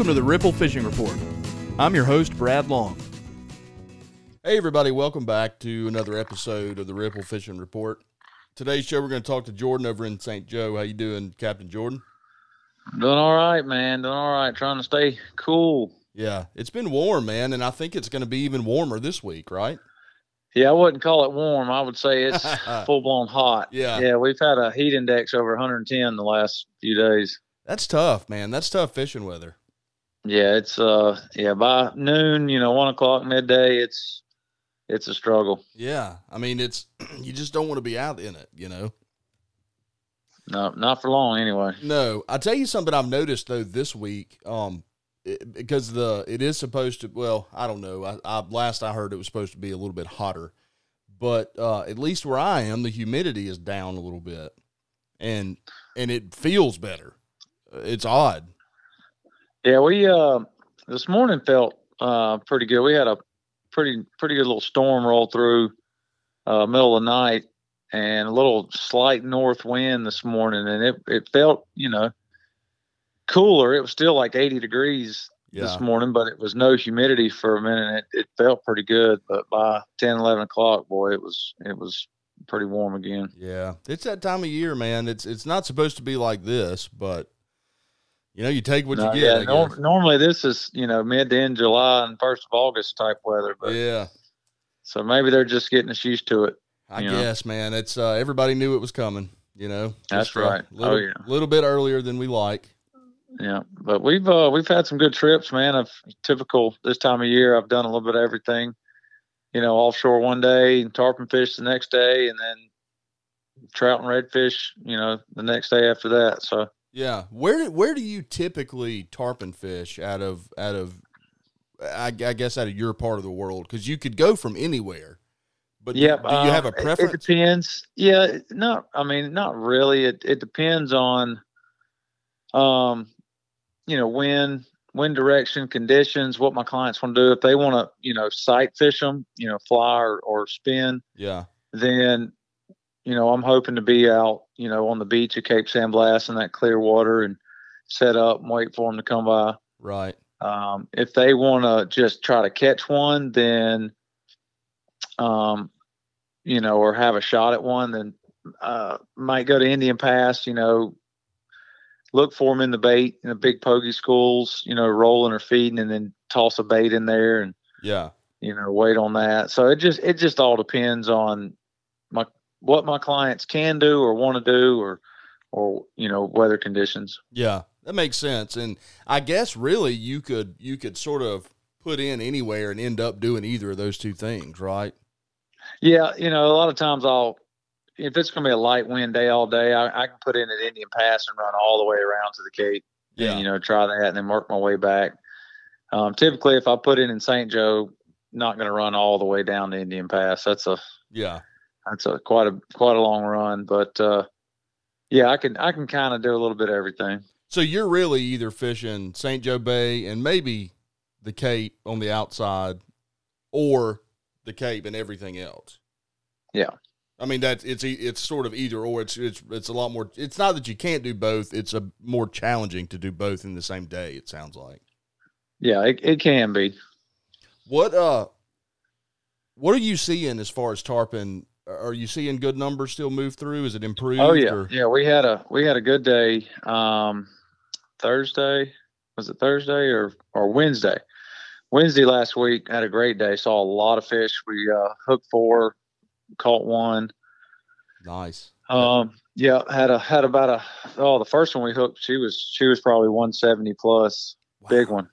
Welcome to the Ripple Fishing Report. I'm your host, Brad Long. Hey, everybody, welcome back to another episode of the Ripple Fishing Report. Today's show, we're going to talk to Jordan over in St. Joe. How you doing, Captain Jordan? Doing all right, man. Doing all right. Trying to stay cool. Yeah, it's been warm, man, and I think it's going to be even warmer this week, right? Yeah, I wouldn't call it warm. I would say it's full blown hot. Yeah. Yeah, we've had a heat index over 110 the last few days. That's tough, man. That's tough fishing weather. Yeah, it's uh yeah, by noon, you know, one o'clock midday, it's it's a struggle. Yeah, I mean, it's you just don't want to be out in it, you know. No, not for long anyway. No, I tell you something I've noticed though this week, um, it, because the it is supposed to. Well, I don't know. I, I last I heard it was supposed to be a little bit hotter, but uh, at least where I am, the humidity is down a little bit, and and it feels better. It's odd. Yeah, we uh this morning felt uh pretty good. We had a pretty pretty good little storm roll through uh middle of the night and a little slight north wind this morning and it it felt, you know, cooler. It was still like 80 degrees Yeah, this morning, but it was no humidity for a minute. It, it felt pretty good, but by 10, 11 o'clock, boy, it was it was pretty warm again. yeah. It's that time of year, man. It's it's not supposed to be like this, but you know, you take what No, you get. yeah, norm- normally this is you know mid to end July and first of August type weather, but yeah. so maybe they're just getting us used to it. I know. guess, man. It's uh, everybody knew it was coming. You know, That's uh, right. Oh, Little, yeah. little bit earlier than we like. Yeah, but we've uh, we've had some good trips, man. Of typical this time of year, I've done a little bit of everything. You know, offshore one day, and tarpon fish the next day, and then trout and redfish. You know, the next day after that. So Yeah. Where where do you typically tarpon fish out of out of I, I guess out of your part of the world? Because you could go from anywhere. But yeah, do, you have a um, preference? It, depends. Yeah, not. I mean, not really. It it depends on, um, you know, when wind direction, conditions, what my clients want to do. If they want to, you know, sight fish them, you know, fly or, or spin, yeah. then, you know, I'm hoping to be out, you know, on the beach at Cape San Blas in that clear water and set up and wait for them to come by. Right. Um, if they want to just try to catch one, then, um, you know, or have a shot at one, then uh, might go to Indian Pass. You know, look for them in the bait in the big pogy schools. You know, rolling or feeding, and then toss a bait in there, and Yeah. you know, wait on that. So it just it just all depends on my what my clients can do or want to do, or or you know, weather conditions. Yeah. That makes sense. And I guess really you could you could sort of put in anywhere and end up doing either of those two things, right? Yeah, you know, a lot of times I'll if it's going to be a light wind day all day, I, I can put in at Indian Pass and run all the way around to the Cape. Yeah. And, you know, try that and then work my way back. Um, typically, if I put in in St. Joe, not going to run all the way down to Indian Pass. That's a Yeah. That's a quite a quite a long run, but uh, yeah, I can I can kind of do a little bit of everything. So you're really either fishing St. Joe Bay and maybe the Cape on the outside or the Cape and everything else. Yeah. I mean that's it's it's sort of either or it's it's it's a lot more it's not that you can't do both, it's a more challenging to do both in the same day it sounds like. Yeah, it, it can be. What uh what are you seeing as far as tarpon are you seeing good numbers still move through? Is it improved? Oh yeah, or- yeah. We had a we had a good day. Um, Thursday was it Thursday or or Wednesday? Wednesday last week had a great day. Saw a lot of fish. We uh, hooked four, caught one. Nice. Um, yeah, had a had about a oh the first one we hooked. She was she was probably 170 plus. Big one,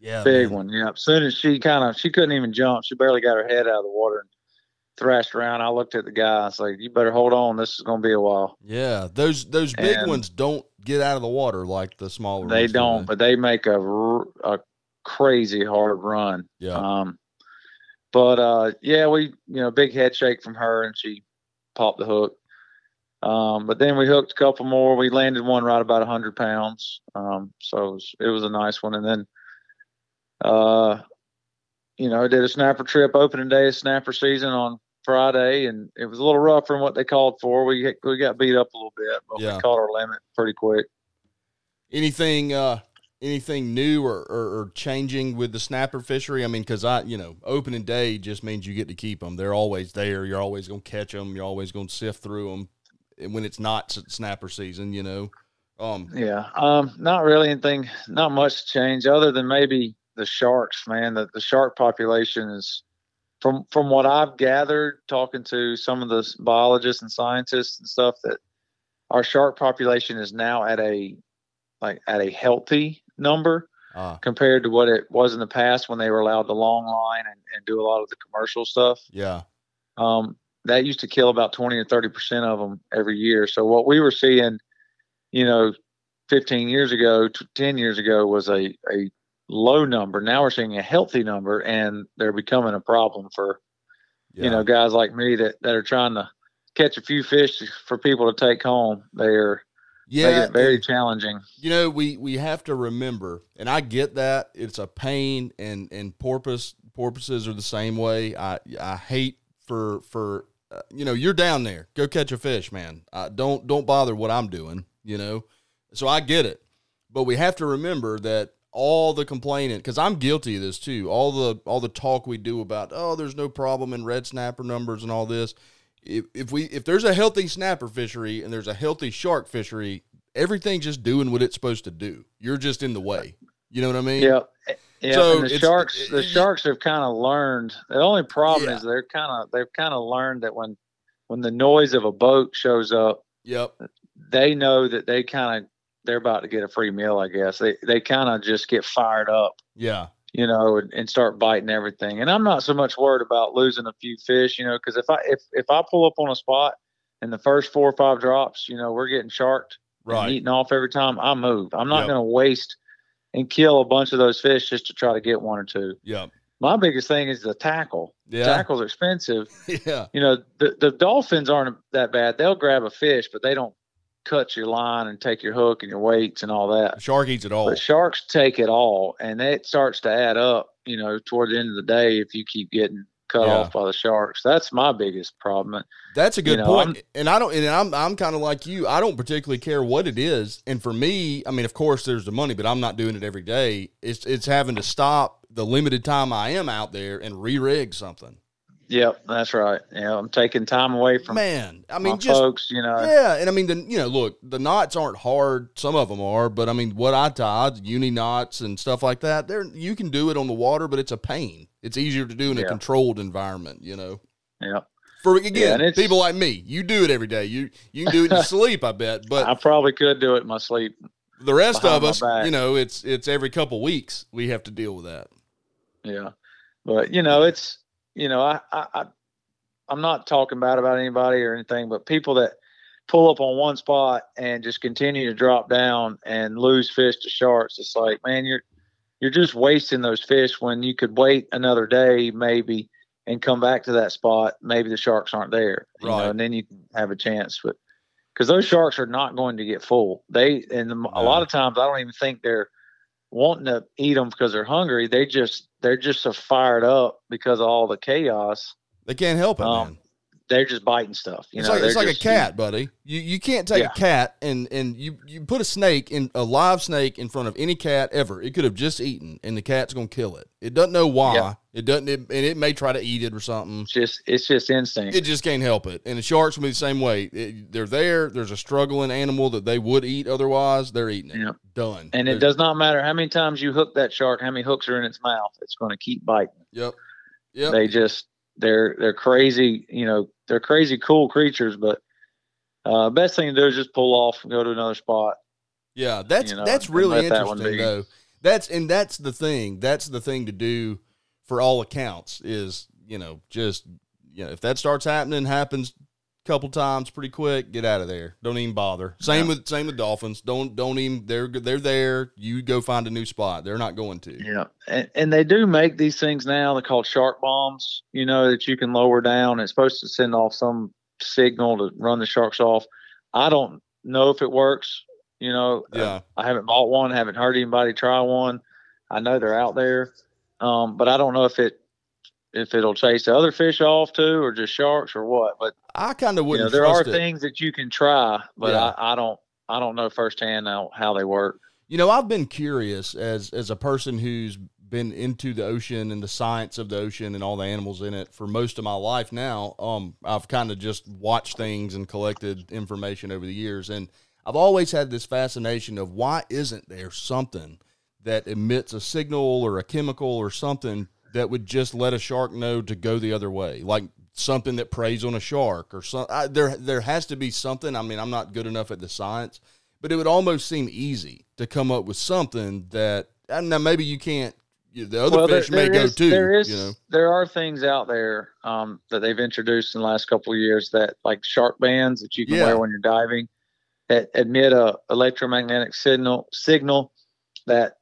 Yeah. big man. one. Yeah. As soon as she kind of she couldn't even jump. She barely got her head out of the water and thrashed around. I looked at the guy. I was like, "You better hold on. This is going to be a while." Yeah, those those big And- ones don't get out of the water like the smaller They ones. do don't, but they make a a crazy hard run. Yeah. Um, but uh, yeah, we you know big head shake from her, and she popped the hook. Um, but then we hooked a couple more. We landed one right about hundred pounds. Um, so it was, it was a nice one. And then, uh, you know, I did a snapper trip opening day of snapper season on Friday, and it was a little rougher than what they called for. We we got beat up a little bit, but Yeah. we caught our limit pretty quick. Anything uh anything new or, or, or changing with the snapper fishery? I mean, because I, you know, opening day just means you get to keep them. They're always there. You're always going to catch them. You're always going to sift through them And when it's not snapper season. You know. Um, yeah. Um, not really anything. Not much change other than maybe the sharks. Man, the the shark population is. From from what I've gathered, talking to some of the biologists and scientists and stuff, that our shark population is now at a like at a healthy number uh, compared to what it was in the past when they were allowed the long line and, and do a lot of the commercial stuff. Yeah. Um, that used to kill about 20 or 30 percent of them every year. So what we were seeing, you know, 15 years ago, 10 years ago was a, a low number. Now we're seeing a healthy number and they're becoming a problem for, yeah. you know, guys like me that, that are trying to catch a few fish for people to take home. They're, yeah, very and, challenging. You know, we we have to remember, and I get that it's a pain, and and porpoise porpoises are the same way. I I hate for for uh, you know you're down there, go catch a fish, man. Uh, don't don't bother what I'm doing. You know, so I get it, but we have to remember that all the complaining because I'm guilty of this too. All the all the talk we do about oh, there's no problem in red snapper numbers and all this if, if we if there's a healthy snapper fishery and there's a healthy shark fishery, everything's just doing what it's supposed to do. You're just in the way. You know what I mean? Yeah. Eh, yeah, so the sharks, the sharks have kind of learned. The only problem yeah. is they're kind of they've kind of learned that when when the noise of a boat shows up, yep, they know that they kind of they're about to get a free meal. I guess they they kind of just get fired up. Yeah, you know, and, and, start biting everything. And I'm not so much worried about losing a few fish, you know, because if I if if I pull up on a spot and the first four or five drops, you know, we're getting sharked right. and eating off every time, I move. I'm not yep. going to waste and kill a bunch of those fish just to try to get one or two. Yeah. My biggest thing is the tackle. Yeah. Tackles expensive. yeah. You know, the, the dolphins aren't that bad. They'll grab a fish, but they don't cut your line and take your hook and your weights and all that. Shark eats it all. But sharks take it all, and it starts to add up. You know, toward the end of the day, if you keep getting cut yeah. off by the sharks, that's my biggest problem. That's a good you know, point. I'm, and I don't. And I'm I'm kind of like you. I don't particularly care what it is. And for me, I mean, of course, there's the money, but I'm not doing it every day. It's it's having to stop the limited time I am out there and re-rig something. Yep, that's right. Yeah, I'm taking time away from man. I mean, just folks, you know. Yeah, and I mean, the you know, look, the knots aren't hard. Some of them are, but I mean, what I tied, uni knots and stuff like that, there you can do it on the water, but it's a pain. It's easier to do in a controlled environment, you know. Yeah. For again, yeah, people like me, you do it every day. You you can do it in your sleep, I bet. But I probably could do it in my sleep. The rest of us, you know, it's it's every couple weeks we have to deal with that. Yeah, but you know, it's you know, I, I, I'm not talking bad about anybody or anything, but people that pull up on one spot and just continue to drop down and lose fish to sharks, it's like, man, you're you're just wasting those fish when you could wait another day maybe and come back to that spot. Maybe the sharks aren't there, you right. know, and then you can have a chance. But because those sharks are not going to get full, they and a lot of times I don't even think they're wanting to eat them because they're hungry. They just they're just so fired up because of all the chaos. They can't help it, um, man. They're just biting stuff. You it's know, like, it's like just, a cat, buddy. You you can't take yeah. a cat and and you you put a snake in a live snake in front of any cat ever. It could have just eaten, and the cat's gonna kill it. It doesn't know why. Yeah. It doesn't, it, and it may try to eat it or something. It's just it's just instinct. It just can't help it. And the sharks will be the same way. It, they're there. There's a struggling animal that they would eat otherwise. They're eating it. Yep. Done. And it does not matter how many times you hook that shark, how many hooks are in its mouth. It's going to keep biting. Yep. Yep. They just they're they're crazy. You know, they're crazy cool creatures. But uh, best thing to do is just pull off and go to another spot. Yeah, that's you know, that's really interesting though. That's and that's the thing. That's the thing to do for all accounts is you know just you know if that starts happening happens couple times pretty quick get out of there. Don't even bother. Same yeah. with same with dolphins. Don't don't even they're they're there. You go find a new spot. They're not going to. Yeah. And, and they do make these things now they're called shark bombs you know that you can lower down. It's supposed to send off some signal to run the sharks off. I don't know if it works you know. Yeah. I haven't bought one haven't heard anybody try one. I know they're out there um, but I don't know if it if it'll chase the other fish off too, or just sharks, or what. But I kind of wouldn't. You know, there are it. things that you can try, but yeah. I, I, don't. I don't know firsthand how, how they work. You know, I've been curious as as a person who's been into the ocean and the science of the ocean and all the animals in it for most of my life now. Um, I've kind of just watched things and collected information over the years, and I've always had this fascination of why isn't there something that emits a signal or a chemical or something that would just let a shark know to go the other way, like something that preys on a shark or something. There, there has to be something. I mean, I'm not good enough at the science, but it would almost seem easy to come up with something that. Now, maybe you can't the other well, fish there, there may is, go too. There is, you know? there are things out there um, that they've introduced in the last couple of years that, like shark bands that you can yeah. wear when you're diving, that emit a electromagnetic signal signal that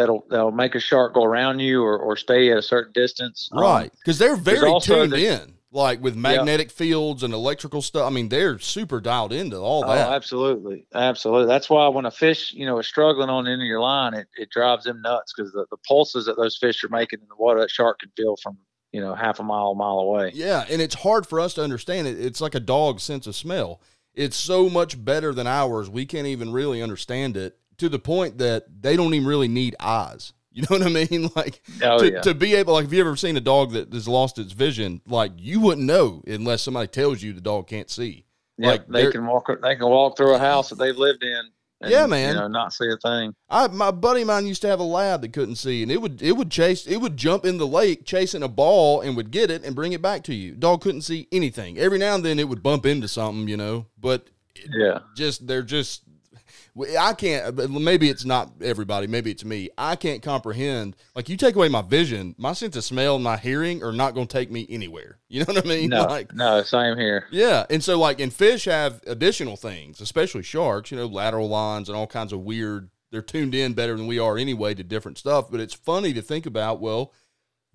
that'll that'll make a shark go around you or, or stay at a certain distance. Um, right, because um, they're very tuned the, in like with magnetic yeah. fields and electrical stuff. I mean, they're super dialed into all that. Oh, absolutely, absolutely. That's why when a fish, you know, is struggling on the end of your line, it, it drives them nuts because the, the pulses that those fish are making in the water, that shark can feel from you know half a mile, a mile away. Yeah, and it's hard for us to understand it. It's like a dog's sense of smell. It's so much better than ours. We can't even really understand it to the point that they don't even really need eyes. You know what I mean? Like oh, to, yeah. to be able, like, have you ever seen a dog that has lost its vision? Like you wouldn't know unless somebody tells you the dog can't see. Yeah, like they can walk. They can walk through a house that they've lived in. And, yeah, man. You know, not see a thing. I my buddy of mine used to have a lab that couldn't see, and it would it would chase it would jump in the lake chasing a ball and would get it and bring it back to you. Dog couldn't see anything. Every now and then it would bump into something, you know, but yeah, just they're just I can't. Maybe it's not everybody. Maybe it's me. I can't comprehend. Like you take away my vision, my sense of smell, my hearing are not going to take me anywhere. You know what I mean? No, like, no, same here. Yeah, and so like, and fish have additional things, especially sharks. You know, lateral lines and all kinds of weird. They're tuned in better than we are anyway to different stuff. But it's funny to think about. Well,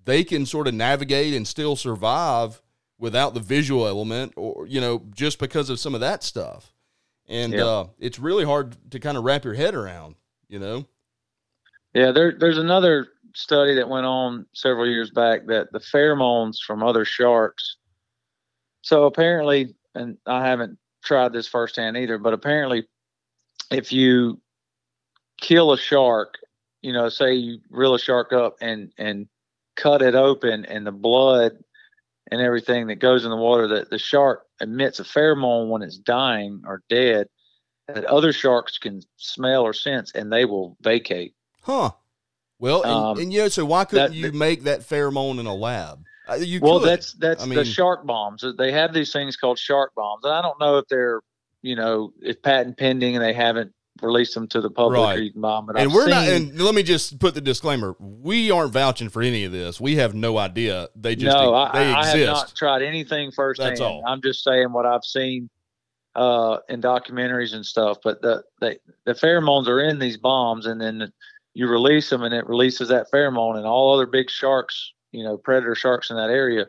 they can sort of navigate and still survive without the visual element, or you know, just because of some of that stuff and uh, it's really hard to kind of wrap your head around, you know. Yeah, there, there's another study that went on several years back that the pheromones from other sharks. So apparently, and I haven't tried this firsthand either, but apparently, if you kill a shark, you know, say you reel a shark up and and cut it open, and the blood and everything that goes in the water, that the shark emits a pheromone when it's dying or dead that other sharks can smell or sense and they will vacate. Huh. Well, and, um, and you know, so why couldn't that, you make that pheromone in a lab? Uh, you well, could. that's that's I mean, the shark bombs. They have these things called shark bombs, and I don't know if they're you know if patent pending and they haven't release them to the public right. or you can buy them. But and I've we're seen, not. And let me just put the disclaimer: we aren't vouching for any of this. We have no idea. They just no. They I, exist. I have not tried anything firsthand. That's all. I'm just saying what I've seen uh, in documentaries and stuff. But the, the the pheromones are in these bombs, and then you release them, and it releases that pheromone, and all other big sharks, you know, predator sharks in that area,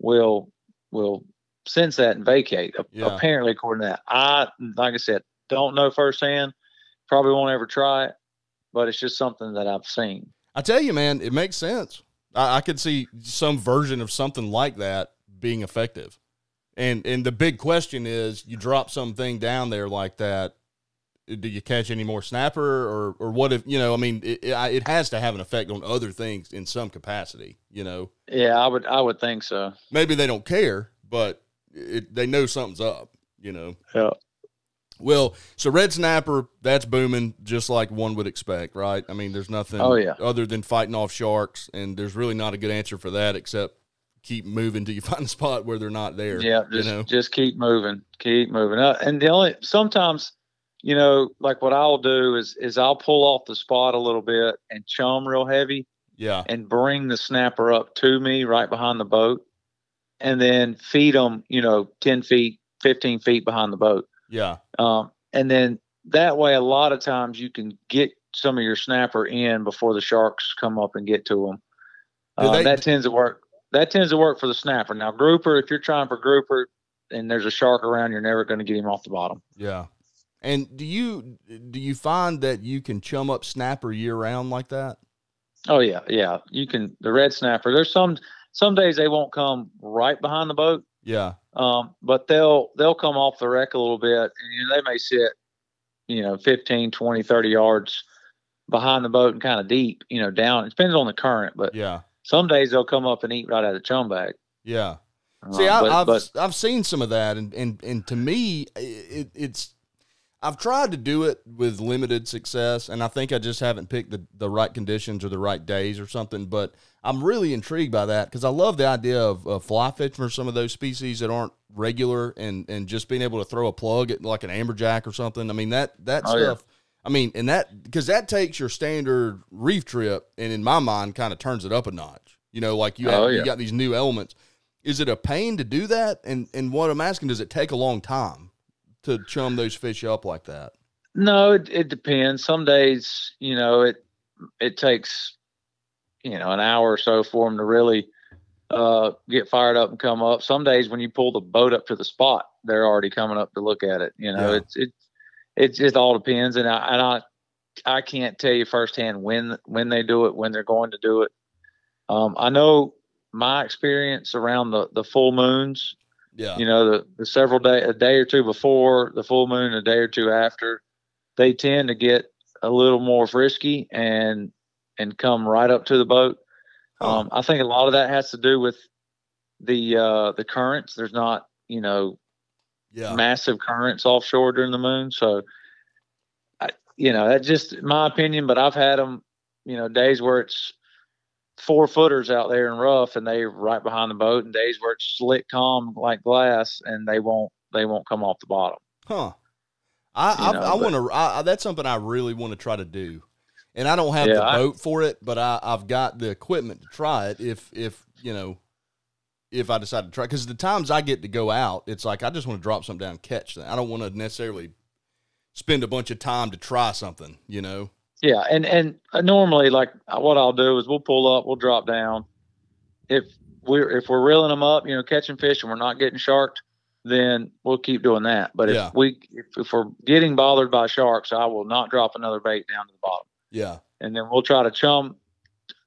will will sense that and vacate. Yeah. Apparently, according to that, I like I said, don't know firsthand Probably won't ever try it, but it's just something that I've seen. I tell you, man, it makes sense. I, I could see some version of something like that being effective. And and the big question is, you drop something down there like that, do you catch any more snapper or or what if you know? I mean, it, it, it has to have an effect on other things in some capacity. You know. Yeah, I would I would think so. Maybe they don't care, but it, they know something's up. You know. Yeah. Well, so red snapper, that's booming just like one would expect, right? I mean, there's nothing oh, yeah. other than fighting off sharks, and there's really not a good answer for that except keep moving till you find a spot where they're not there. Yeah, just you know? just keep moving, keep moving. Uh, and the only sometimes, you know, like what I'll do is is I'll pull off the spot a little bit and chum real heavy. Yeah. And bring the snapper up to me right behind the boat, and then feed them, you know, ten feet, fifteen feet behind the boat yeah. Um, and then that way, a lot of times you can get some of your snapper in before the sharks come up and get to them. Uh, they, that tends to work. That tends to work for the snapper. Now, grouper, if you're trying for grouper and there's a shark around, you're never going to get him off the bottom. Yeah. And do you do you find that you can chum up snapper year round like that? Oh yeah, yeah. You can the red snapper. There's some some days they won't come right behind the boat. Yeah. Um, but they'll they'll come off the wreck a little bit, and you know, they may sit, you know, 15, 20, 30 yards behind the boat and kind of deep, you know, down. It depends on the current, but Yeah. some days they'll come up and eat right out of the chum bag. Yeah. Um, See, I, I've, but I've seen some of that, and and and to me, it, it's I've tried to do it with limited success, and I think I just haven't picked the the right conditions or the right days or something. But I'm really intrigued by that because I love the idea of, of fly fishing for some of those species that aren't regular, and and just being able to throw a plug at like an amberjack or something. I mean that that Oh, yeah. stuff. I mean, and that because that takes your standard reef trip, and in my mind, kind of turns it up a notch. You know, like you have, Oh, you got these new elements. Is it a pain to do that? And and what I'm asking, does it take a long time to chum those fish up like that? No, it, it depends. Some days, you know, it it takes, you know, an hour or so for them to really uh, get fired up and come up. Some days when you pull the boat up to the spot, they're already coming up to look at it. You know, Yeah. it's it it just all depends, and I and I I can't tell you firsthand when when they do it, when they're going to do it. Um, I know my experience around the the full moons Yeah, you know the, the several day a day or two before the full moon a day or two after they tend to get a little more frisky and and come right up to the boat. Huh. um, i think a lot of that has to do with the uh the currents. There's not you know yeah, massive currents offshore during the moon. So I, you know that's just my opinion but i've had them you know days where it's four footers out there in rough and they right behind the boat and days where it's slick calm like glass and they won't they won't come off the bottom huh? I You I, I want to. I, I- that's something I really want to try to do, and I don't have Yeah, the I- boat for it, but I I've got the equipment to try it. If if you know. If I decide to try, because the times I get to go out, it's like I just want to drop something down and catch that. I don't want to necessarily spend a bunch of time to try something, you know? Yeah and and normally like what i'll do is we'll pull up we'll drop down if we're if we're reeling them up you know catching fish and we're not getting sharked then we'll keep doing that but Yeah. if we if, if we're getting bothered by sharks i will not drop another bait down to the bottom Yeah. and then we'll try to chum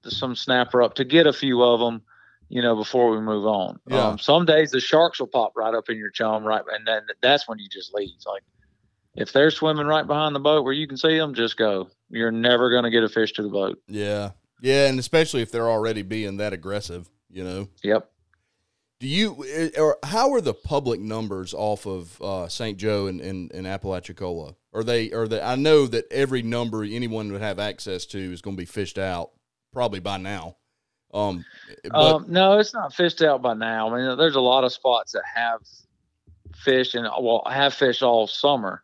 some snapper up to get a few of them, you know, before we move on. Yeah. Um, some days the sharks will pop right up in your chum, right, and then that's when you just leave. Like if they're swimming right behind the boat where you can see them, just go. You're never going to get a fish to the boat. Yeah. Yeah. And especially if they're already being that aggressive, you know? Yep. Do you, eh, or how are the public numbers off of uh, St. Joe and, and, and Apalachicola? Are they, are they, I know that every number anyone would have access to is going to be fished out probably by now. Um, but, um, no, it's not fished out by now. I mean, there's a lot of spots that have fish and well have fish all summer.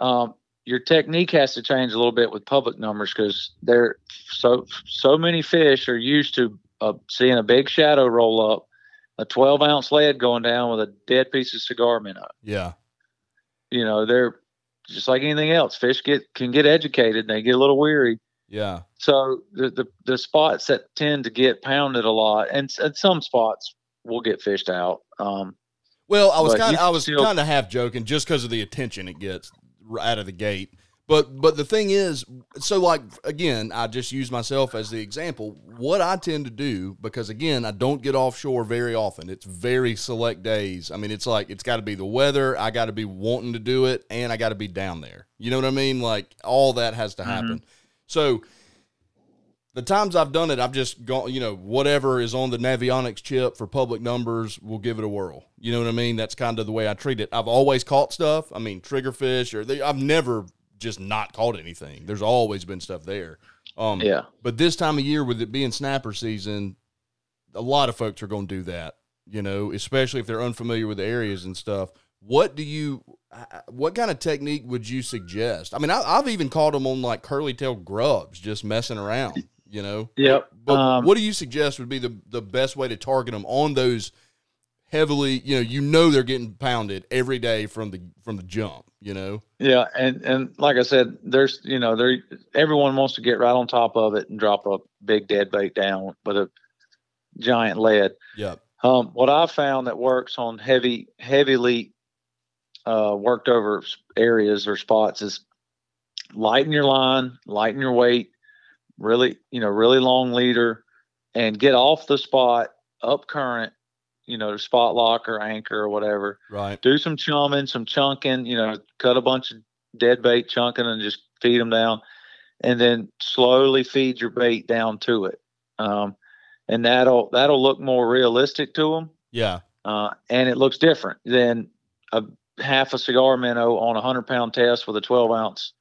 Um, your technique has to change a little bit with public numbers because they're so so many fish are used to uh, seeing a big shadow roll up, a 12 ounce lead going down with a dead piece of cigar minnow. yeah. You know, they're just like anything else. Fish get can get educated. They get a little weary. Yeah. So the, the the spots that tend to get pounded a lot, and, some spots will get fished out. Um, Well, I was kind of I was kind of half joking just because of the attention it gets out of the gate. But but the thing is, so like again, I just use myself as the example. What I tend to do because again, I don't get offshore very often. It's very select days. I mean, it's like it's got to be the weather. I got to be wanting to do it, and I got to be down there. You know what I mean? Like all that has to mm-hmm. happen. So the times I've done it, I've just gone, you know, whatever is on the Navionics chip for public numbers, we'll give it a whirl. You know what I mean? That's kind of the way I treat it. I've always caught stuff. I mean, triggerfish, or they, I've never just not caught anything. There's always been stuff there. Um, yeah, But this time of year, with it being snapper season, a lot of folks are going to do that. You know, especially if they're unfamiliar with the areas and stuff. What do you? What kind of technique would you suggest? I mean, I, I've even caught them on like curly tail grubs, just messing around. You know. yep. But Um, what do you suggest would be the the best way to target them on those heavily? You know, you know they're getting pounded every day from the from the jump. You know. Yeah, and and like I said, there's you know there everyone wants to get right on top of it and drop a big dead bait down with a giant lead. Yep. Um, what I found that works on heavy heavily uh, worked over areas or spots is lighten your line, lighten your weight, really you know really long leader, and get off the spot up current, you know, spot lock or anchor or whatever Right. do some chumming, some chunking, you know, cut a bunch of dead bait chunking and just feed them down. and then slowly feed your bait down to it. Um, and that'll that'll look more realistic to them. Yeah. Uh, and it looks different than a half a cigar minnow on a hundred pound test with a 12 ounce,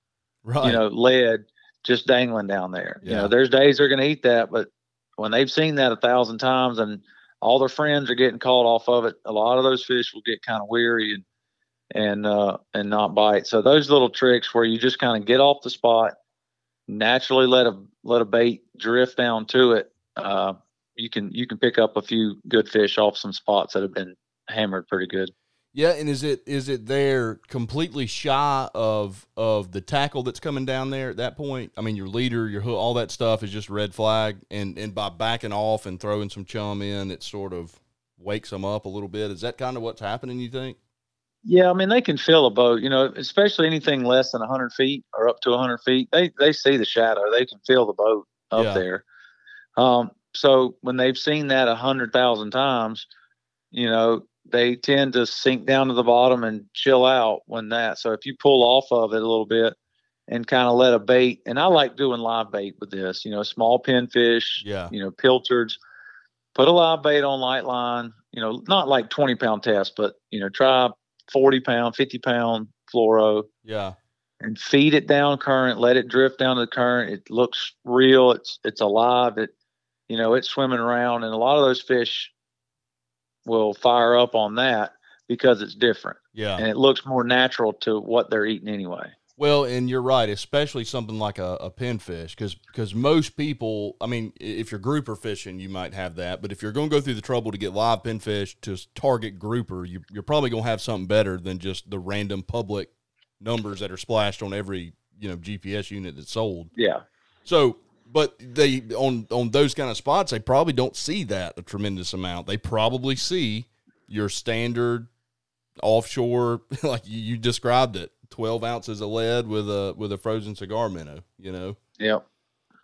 Right. you know, lead just dangling down there. You Yeah. know, there's days they're going to eat that, but when they've seen that a thousand times and all their friends are getting caught off of it, a lot of those fish will get kind of weary and and uh, and not bite. So those little tricks where you just kind of get off the spot, naturally let a let a bait drift down to it. Uh, you can you can pick up a few good fish off some spots that have been hammered pretty good. Yeah, and is it is it there completely shy of of the tackle that's coming down there at that point? I mean, your leader, your hook, all that stuff is just red flag, and and by backing off and throwing some chum in, it sort of wakes them up a little bit. Is that kind of what's happening? You think? Yeah, I mean they can feel a boat, you know, especially anything less than 100 feet or up to 100 feet. They they see the shadow, they can feel the boat up Yeah. there. Um, so when they've seen that a hundred thousand times, you know, they tend to sink down to the bottom and chill out when that. So if you pull off of it a little bit and kind of let a bait, and I like doing live bait with this, you know, small pinfish, Yeah. you know, pilchards. Put a live bait on light line, you know, not like 20 pound test, but you know, try 40 pound, 50 pound fluoro Yeah. and feed it down current, let it drift down to the current. It looks real. It's it's alive. It you know, it's swimming around and a lot of those fish will fire up on that because it's different Yeah. and it looks more natural to what they're eating anyway. Well, and you're right, especially something like a, a pinfish, because most people, I mean, if you're grouper fishing, you might have that, but if you're going to go through the trouble to get live pinfish to target grouper, you, you're probably going to have something better than just the random public numbers that are splashed on every you know GPS unit that's sold. Yeah. So, but they on on those kind of spots, they probably don't see that a tremendous amount. They probably see your standard offshore, like you, you described it, twelve ounces of lead with a with a frozen cigar minnow. You know, yeah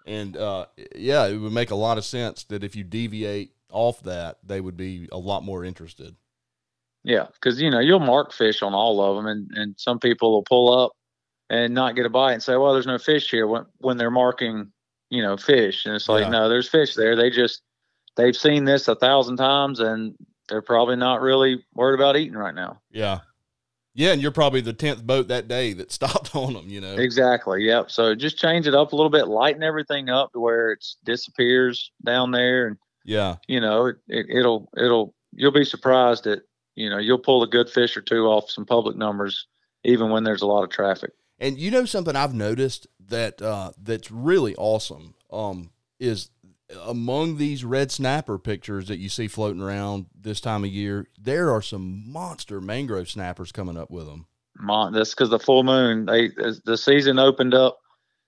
and uh, yeah, it would make a lot of sense that if you deviate off that, they would be a lot more interested. Yeah, because you know you'll mark fish on all of them, and and some people will pull up and not get a bite and say, "Well, there's no fish here." When when they're marking, you know, fish, and it's like, Yeah. no, there's fish there. They just they've seen this a thousand times, and they're probably not really worried about eating right now. Yeah, yeah, and you're probably the tenth boat that day that stopped on them. You know, Exactly. Yep. So just change it up a little bit, lighten everything up to where it disappears down there, and yeah, you know, it, it it'll it'll you'll be surprised that you know you'll pull a good fish or two off some public numbers, even when there's a lot of traffic. And you know something I've noticed that uh, that's really awesome um, is among these red snapper pictures that you see floating around this time of year, there are some monster mangrove snappers coming up with them. Mon- that's because the full moon. They the season opened up,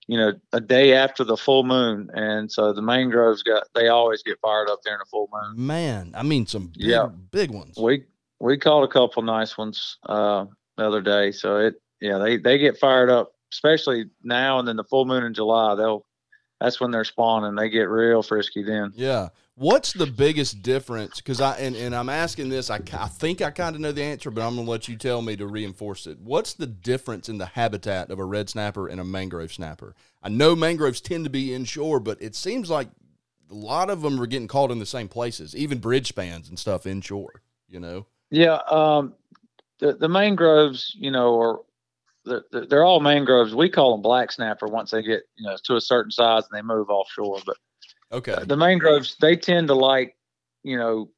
you know, a day after the full moon, and so the mangroves got. They always get fired up there in the full moon. Man, I mean some big, Yeah. big ones. We we caught a couple nice ones uh, the other day. So it yeah they they get fired up, especially now and then the full moon in July. They'll that's when they're spawning. They get real frisky then. Yeah. What's the biggest difference? Because I and, and I'm asking this. I, I think I kind of know the answer, but I'm gonna let you tell me to reinforce it. What's the difference in the habitat of a red snapper and a mangrove snapper? I know mangroves tend to be inshore, but it seems like a lot of them are getting caught in the same places, even bridge spans and stuff inshore. You know? Yeah, um, the the mangroves, you know, are the, the, they're all mangroves. We call them black snapper once they get you know to a certain size and they move offshore. But Okay. the mangroves they tend to like you know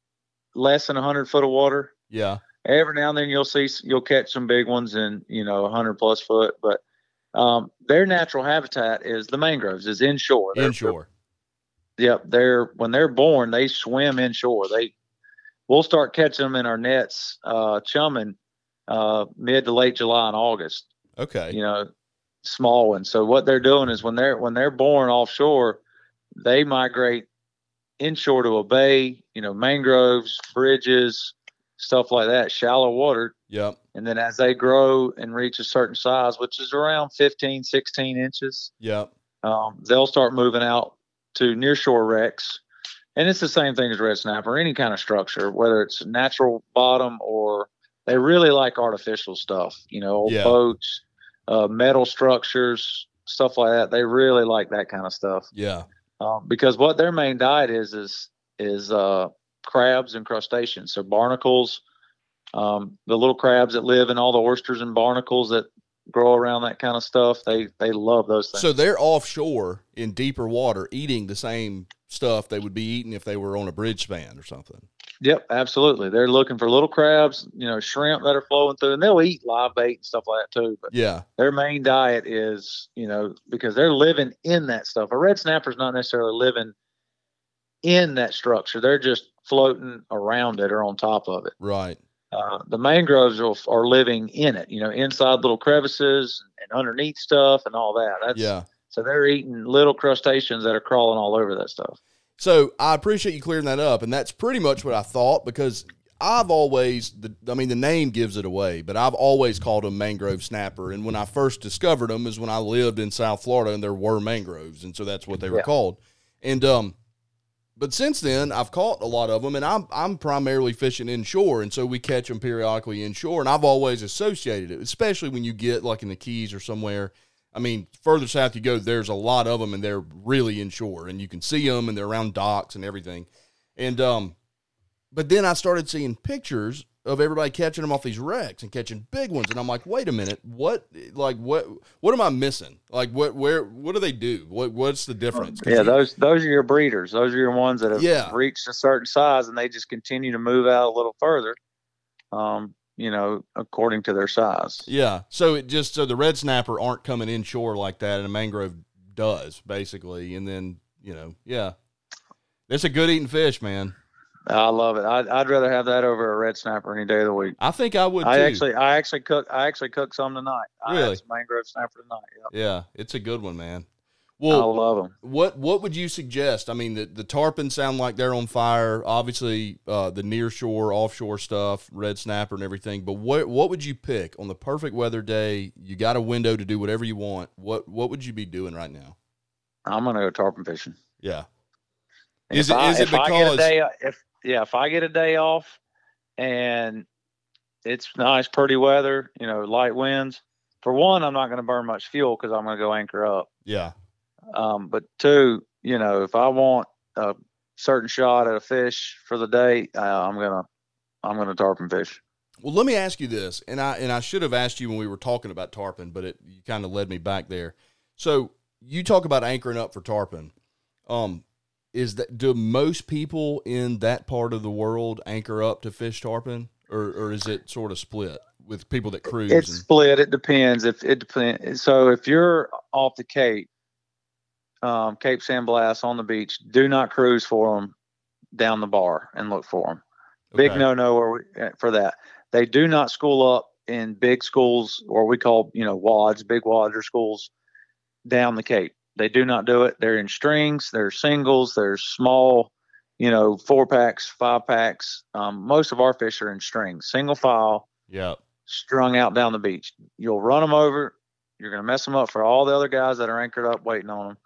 less than 100 foot of water. Yeah. Every now and then you'll see you'll catch some big ones in you know 100 plus foot, but um, their natural habitat is the mangroves is inshore. They're- Inshore. Yep, they're when they're born, they swim inshore. They we'll start catching them in our nets, uh, chumming uh, mid to late July and August. Okay. You know, small ones. So what they're doing is when they're when they're born offshore, they migrate inshore to a bay. You know, mangroves, bridges, stuff like that, shallow water. Yep. And then as they grow and reach a certain size, which is around 15, 16 inches, Yep. um, they'll start moving out to nearshore wrecks. And it's the same thing as red snapper, any kind of structure, whether it's natural bottom or they really like artificial stuff, you know, old Yeah. boats, uh, metal structures, stuff like that. They really like that kind of stuff. Yeah. Um, because what their main diet is is is uh, crabs and crustaceans. So barnacles, um, the little crabs that live in all the oysters and barnacles that grow around that kind of stuff. They they love those things. So they're offshore in deeper water eating the same stuff they would be eating if they were on a bridge span or something. Yep, absolutely. They're looking for little crabs, you know, shrimp that are flowing through, and they'll eat live bait and stuff like that too. But Yeah. their main diet is, you know, because they're living in that stuff. A red snapper's not necessarily living in that structure; they're just floating around it or on top of it. Right. Uh, the mangroves are, are living in it, you know, inside little crevices and underneath stuff and all that. That's, Yeah. So they're eating little crustaceans that are crawling all over that stuff. So I appreciate you clearing that up, and that's pretty much what I thought because I've always, the, I mean, the name gives it away, but I've always called them mangrove snapper. And when I first discovered them is when I lived in South Florida, and there were mangroves, and so that's what they were Yeah. called. And um, but since then I've caught a lot of them, and I'm I'm primarily fishing inshore, and so we catch them periodically inshore, and I've always associated it, especially when you get like in the Keys or somewhere. I mean, further south you go, there's a lot of them, and they're really inshore, and you can see them, and they're around docks and everything. And um, but then I started seeing pictures of everybody catching them off these wrecks and catching big ones, and I'm like, wait a minute, what? Like, what? What am I missing? Like, what? Where? What do they do? What? What's the difference? Yeah, you- those those are your breeders. Those are your ones that have Yeah. reached a certain size and they just continue to move out a little further. Um, you know, according to their size. Yeah. So it just so the red snapper aren't coming inshore like that, and a mangrove does basically, and then you know, yeah, it's a good eating fish, man. I love it. I'd, I'd rather have that over a red snapper any day of the week. I think I would. Too. I actually, I actually cook. I actually cook some tonight. I Really? had some mangrove snapper tonight. Yep. yeah, it's a good one, man. I love them. what what would you suggest? I mean, the the tarpon sound like they're on fire. Obviously, uh, the near shore, offshore stuff, red snapper and everything. But what what would you pick on the perfect weather day? You got a window to do whatever you want. What what would you be doing right now? I'm gonna go tarpon fishing. Yeah. And Is it- I, is it if I get because- day if yeah if I get a day off and it's nice pretty weather you know light winds for one I'm not going to burn much fuel because I'm going to go anchor up Yeah. Um, but two you know if I want a certain shot at a fish for the day uh, I'm gonna I'm gonna tarpon fish Well, let me ask you this, and I and I should have asked you when we were talking about tarpon, but it you kind of led me back there. So you talk about anchoring up for tarpon. Um, is that do most people in that part of the world anchor up to fish tarpon, or or is it sort of split with people that cruise? it's and, split it depends if it depends so if you're off the Cape um, Cape San Blas on the beach do not cruise for them down the bar and look for them Big no no for that. They do not school up in big schools or we call you know wads, big wads or schools down the Cape. They do not do it. They're in strings. They're singles. They're small, you know, four packs, five packs. Um, most of our fish are in strings, single file, Yeah. strung out down the beach. You'll run them over. You're going to mess them up for all the other guys that are anchored up waiting on them.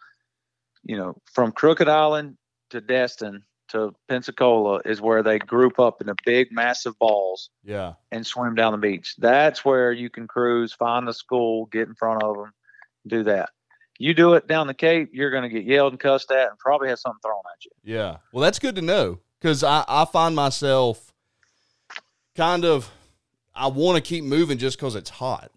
You know, from Crooked Island to Destin to Pensacola is where they group up in the big, massive balls Yeah. and swim down the beach. That's where you can cruise, find the school, get in front of them, do that. You do it down the Cape, you're going to get yelled and cussed at and probably have something thrown at you. Yeah. Well, that's good to know because I, I find myself kind of, I want to keep moving just because it's hot,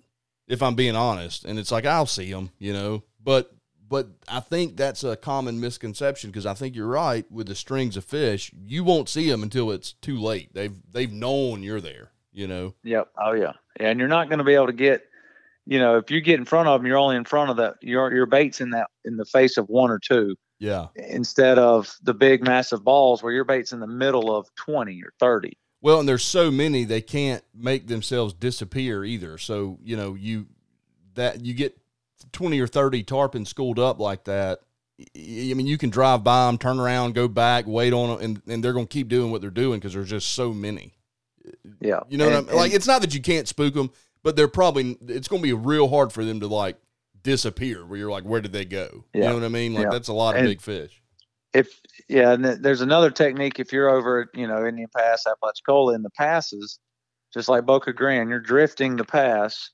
if I'm being honest. And it's like, I'll see them, you know, but, but I think that's a common misconception because I think you're right with the strings of fish. You won't see them until it's too late. They've, they've known you're there, you know? Yep. Oh yeah. And you're not going to be able to get, you know, if you get in front of them, you're only in front of that. Your your bait's in that in the face of one or two Yeah. instead of the big massive balls where your bait's in the middle of twenty or thirty. Well, and there's so many they can't make themselves disappear either. So you know you that you get twenty or thirty tarpon schooled up like that. I mean, you can drive by them, turn around, go back, wait on them, and, and they're going to keep doing what they're doing because there's just so many. Yeah. You know what I And- mean? Like it's not that you can't spook them, but they're probably it's going to be real hard for them to like disappear. Where you're like, where did they go? You know what I mean? Like Yeah. that's a lot of And- big fish. if yeah, and there's another technique if you're over at you know Indian Pass, Apalachicola in the passes, just like Boca Grande, you're drifting the pass,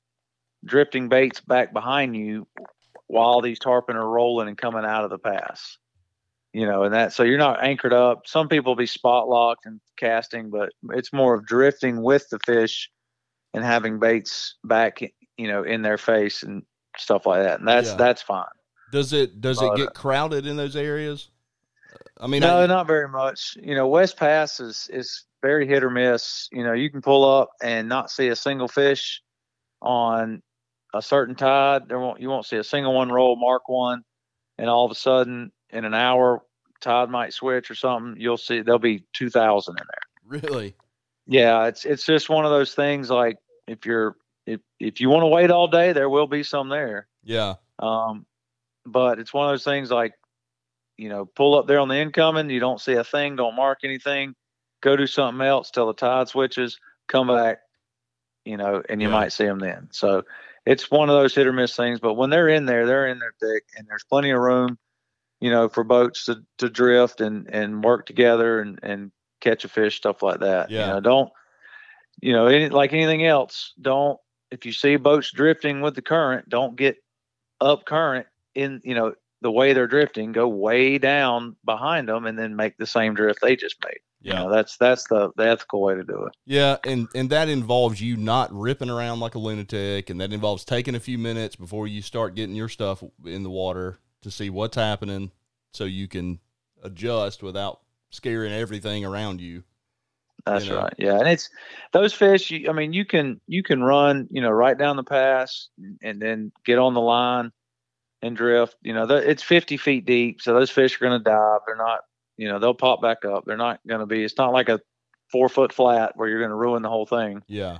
drifting baits back behind you while these tarpon are rolling and coming out of the pass. You know, and that so you're not anchored up. Some people be spot locked and casting, but it's more of drifting with the fish and having baits back, you know, in their face and stuff like that. And that's Yeah. that's fine. Does it does But- it get crowded in those areas? I mean, no, I, not very much. You know, West Pass is is very hit or miss. You know, you can pull up and not see a single fish on a certain tide. There won't you won't see a single one roll, mark one, and all of a sudden in an hour tide might switch or something. You'll see there'll be two thousand in there. really, Yeah, it's it's just one of those things. Like if you're if if you want to wait all day, there will be some there. yeah, Um, but it's one of those things like, you know, pull up there on the incoming, you don't see a thing, don't mark anything, go do something else till the tide switches, come back, you know, and you Yeah. might see them then. So it's one of those hit or miss things. But when they're in there, they're in there thick, and there's plenty of room, you know, for boats to, to drift and and work together and and catch a fish, stuff like that. Yeah. You know, don't, you know, any, like anything else, don't if you see boats drifting with the current, don't get up current in you know the way they're drifting go way down behind them and then make the same drift they just made yeah. you know that's that's the, the ethical way to do it Yeah, and and that involves you not ripping around like a lunatic, and that involves taking a few minutes before you start getting your stuff in the water to see what's happening, so you can adjust without scaring everything around you. that's You know. right yeah and it's those fish you, i mean you can you can run you know right down the pass and then get on the line and drift you know the, it's 50 feet deep so those fish are going to dive they're not you know they'll pop back up they're not going to be it's not like a four foot flat where you're going to ruin the whole thing Yeah,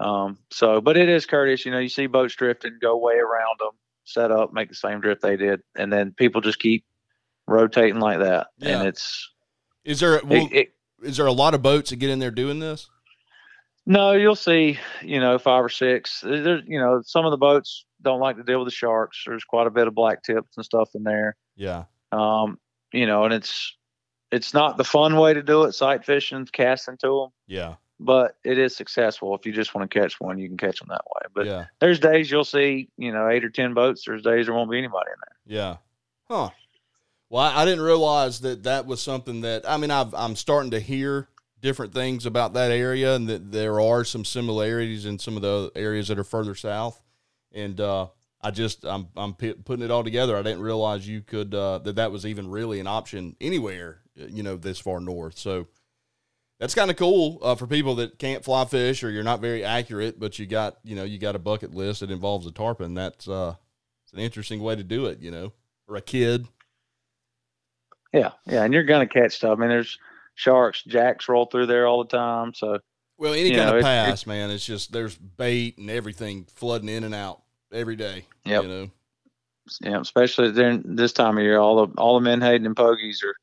Um, so, but it is courteous. You know, you see boats drifting, go way around them, set up, make the same drift they did, and then people just keep rotating like that. Yeah. And it's is there well, it, it, is there a lot of boats that get in there doing this? no, you'll see, you know, five or six. There's, you know, some of the boats don't like to deal with the sharks. There's quite a bit of black tips and stuff in there. Yeah, Um, you know, and it's it's not the fun way to do it, sight fishing, casting to them, yeah, but it is successful. If you just want to catch one, you can catch them that way. But yeah, there's days you'll see, you know, eight or ten boats. There's days there won't be anybody in there. yeah. Huh. Well, I, didn't realize that that was something that I mean I've, I'm starting to hear different things about that area, and that there are some similarities in some of the areas that are further south. And uh, I just I'm I'm pi- putting it all together. I didn't realize you could uh, that that was even really an option anywhere, you know, this far north. So that's kind of cool uh, for people that can't fly fish or you're not very accurate, but you got you know you got a bucket list that involves a tarpon. That's uh, it's an interesting way to do it, you know, or a kid. Yeah, yeah, and you're gonna catch stuff. I mean, there's sharks, jacks roll through there all the time. So Well, any kind know, of it- pass, man. It's just there's bait and everything flooding in and out every day. Yep. You know. yeah, especially during this time of year, all the all the menhaden and pogies are,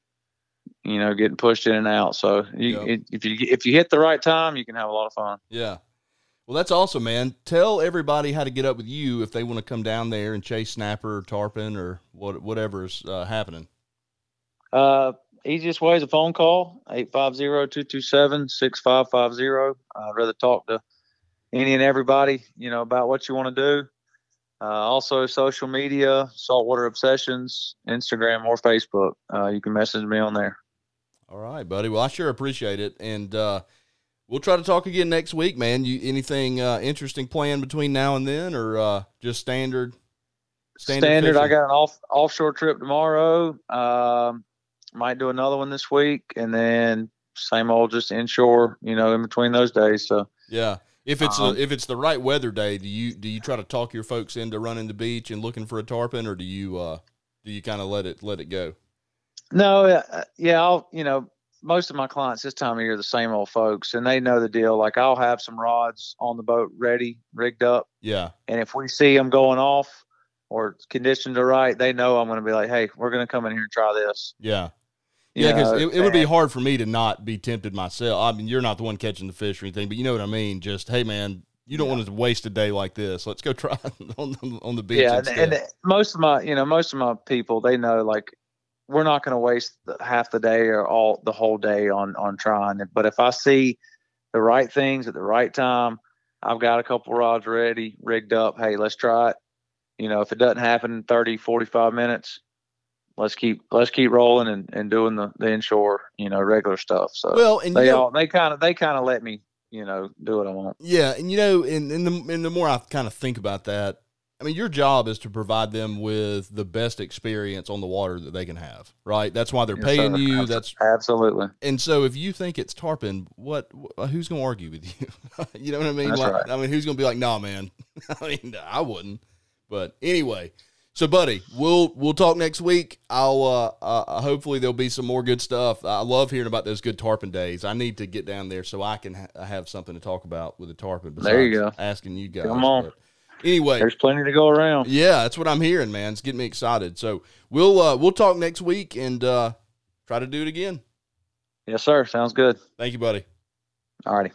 you know, getting pushed in and out. So you, Yep. it, if you if you hit the right time, you can have a lot of fun. Yeah. Well, that's awesome, man. Tell everybody how to get up with you if they want to come down there and chase snapper or tarpon or what whatever's uh, happening. Uh, easiest way is a phone call 850-227-6550. I'd rather talk to any and everybody, you know, about what you want to do. Uh, also social media, saltwater obsessions, Instagram or Facebook. Uh, you can message me on there. All right, buddy. Well, I sure appreciate it, and uh, we'll try to talk again next week, man. You anything uh, interesting planned between now and then, or uh, just standard? Standard. I got an off offshore trip tomorrow. Um, might do another one this week, and then same old, just inshore. You know, in between those days. So Yeah. If it's Um, a, if it's the right weather day, do you do you try to talk your folks into running the beach and looking for a tarpon, or do you uh, do you kind of let it let it go? no, uh, yeah, I'll. You know, most of my clients this time of year are the same old folks, and they know the deal. Like I'll have some rods on the boat ready, rigged up, Yeah. and if we see them going off or conditions are right, they know I'm going to be like, hey, we're going to come in here and try this. Yeah. Yeah, because it, it would be hard for me to not be tempted myself. I mean, you're not the one catching the fish or anything, but you know what I mean. Just hey, man, you don't Yeah. want to waste a day like this. Let's go try it on the, on the beach yeah and, and most of my you know most of my people they know like we're not going to waste half the day or all the whole day on on trying but if i see the right things at the right time i've got a couple rods ready rigged up hey let's try it you know, if it doesn't happen in 30, 45 minutes, let's keep let's keep rolling and, and doing the, the inshore, you know, regular stuff. So Well, and they you know, all they kind of they kind of let me, you know, do what I want. Yeah, and you know, and, and the and the more I kind of think about that, I mean, your job is to provide them with the best experience on the water that they can have, right? That's why they're Yes, paying sir. you. That's absolutely and so if you think it's tarpon, what who's going to argue with you? you know what I mean? That's like, right. I mean, who's going to be like, "Nah, man." I mean, I wouldn't. But anyway, so buddy, we'll we'll talk next week. I'll uh, uh hopefully there'll be some more good stuff. I love hearing about those good tarpon days. I need to get down there so I can ha- have something to talk about with the tarpon. There you go. Asking you guys. Come on. But anyway, there's plenty to go around. yeah, that's what I'm hearing, man. It's getting me excited. So we'll uh, we'll talk next week and uh, try to do it again. Yes, sir. Sounds good. Thank you, buddy. All righty.